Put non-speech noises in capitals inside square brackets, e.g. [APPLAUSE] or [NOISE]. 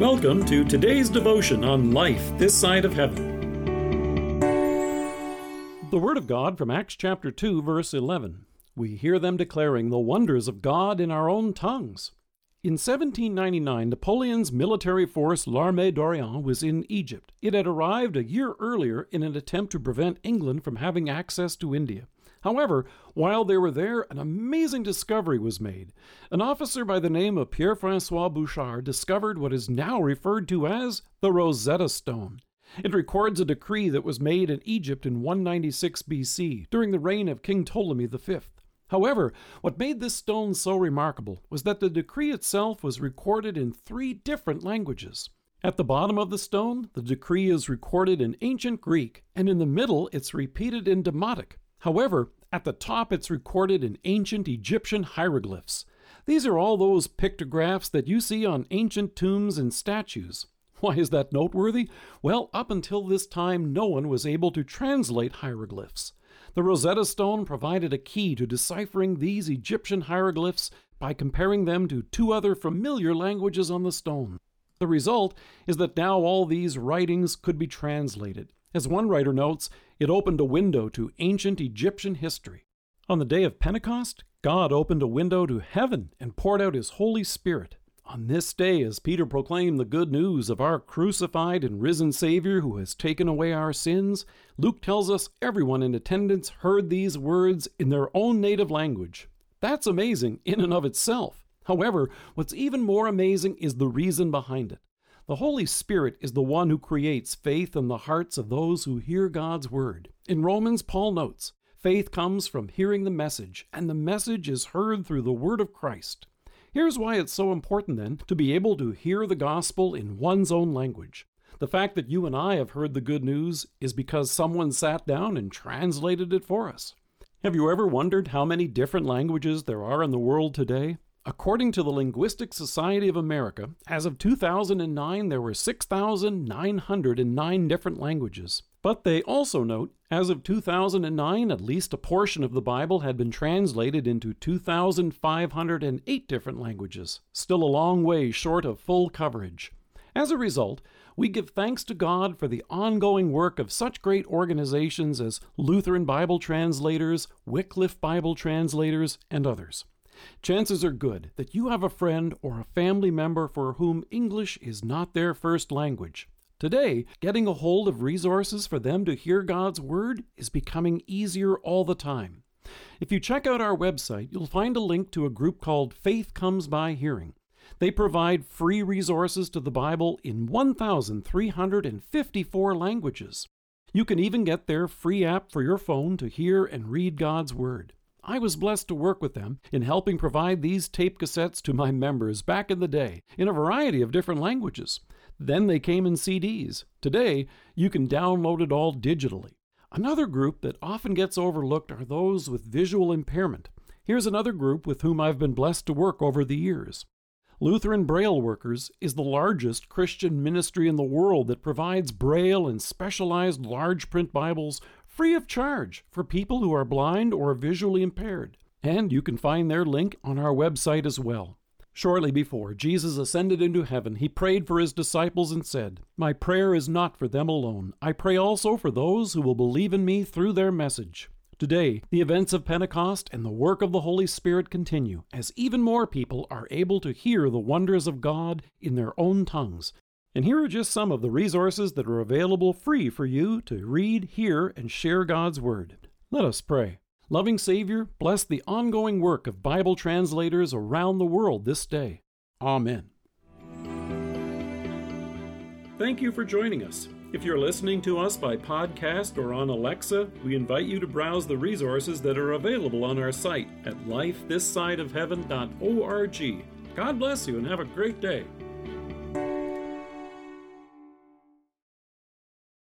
Welcome to today's devotion on life this side of heaven. The Word of God from Acts chapter 2, verse 11. We hear them declaring the wonders of God in our own tongues. In 1799, Napoleon's military force, L'Armée d'Orient, was in Egypt. It had arrived a year earlier in an attempt to prevent England from having access to India. However, while they were there, an amazing discovery was made. An officer by the name of Pierre Francois Bouchard discovered what is now referred to as the Rosetta Stone. It records a decree that was made in Egypt in 196 BC during the reign of King Ptolemy V. However, what made this stone so remarkable was that the decree itself was recorded in three different languages. At the bottom of the stone, the decree is recorded in ancient Greek, and in the middle, it's repeated in Demotic, However, at the top it's recorded in ancient Egyptian hieroglyphs. These are all those pictographs that you see on ancient tombs and statues. [LAUGHS] Why is that noteworthy? Well, up until this time, no one was able to translate hieroglyphs. The Rosetta Stone provided a key to deciphering these Egyptian hieroglyphs by comparing them to two other familiar languages on the stone. The result is that now all these writings could be translated. As one writer notes, it opened a window to ancient Egyptian history. On the day of Pentecost, God opened a window to heaven and poured out His Holy Spirit. On this day, as Peter proclaimed the good news of our crucified and risen Savior who has taken away our sins, Luke tells us everyone in attendance heard these words in their own native language. That's amazing in and of itself. However, what's even more amazing is the reason behind it. The Holy Spirit is the one who creates faith in the hearts of those who hear God's word. In Romans, Paul notes, faith comes from hearing the message, and the message is heard through the word of Christ. Here's why it's so important, then, to be able to hear the gospel in one's own language. The fact that you and I have heard the good news is because someone sat down and translated it for us. Have you ever wondered how many different languages there are in the world today? According to the Linguistic Society of America, as of 2009, there were 6,909 different languages. But they also note, as of 2009, at least a portion of the Bible had been translated into 2,508 different languages, still a long way short of full coverage. As a result, we give thanks to God for the ongoing work of such great organizations as Lutheran Bible Translators, Wycliffe Bible Translators, and others chances are good that you have a friend or a family member for whom English is not their first language. Today, getting a hold of resources for them to hear God's Word is becoming easier all the time. If you check out our website, you'll find a link to a group called Faith Comes by Hearing. They provide free resources to the Bible in 1,354 languages. You can even get their free app for your phone to hear and read God's Word. I was blessed to work with them in helping provide these tape cassettes to my members back in the day in a variety of different languages. Then they came in CDs. Today, you can download it all digitally. Another group that often gets overlooked are those with visual impairment. Here's another group with whom I've been blessed to work over the years. Lutheran Braille Workers is the largest Christian ministry in the world that provides Braille and specialized large print Bibles free of charge for people who are blind or visually impaired. And you can find their link on our website as well. Shortly before Jesus ascended into heaven, he prayed for his disciples and said, My prayer is not for them alone. I pray also for those who will believe in me through their message. Today, the events of Pentecost and the work of the Holy Spirit continue as even more people are able to hear the wonders of God in their own tongues and here are just some of the resources that are available free for you to read, hear, and share God's Word. Let us pray. Loving Savior, bless the ongoing work of Bible translators around the world this day. Amen. Thank you for joining us. If you're listening to us by podcast or on Alexa, we invite you to browse the resources that are available on our site at lifethissideofheaven.org. God bless you and have a great day.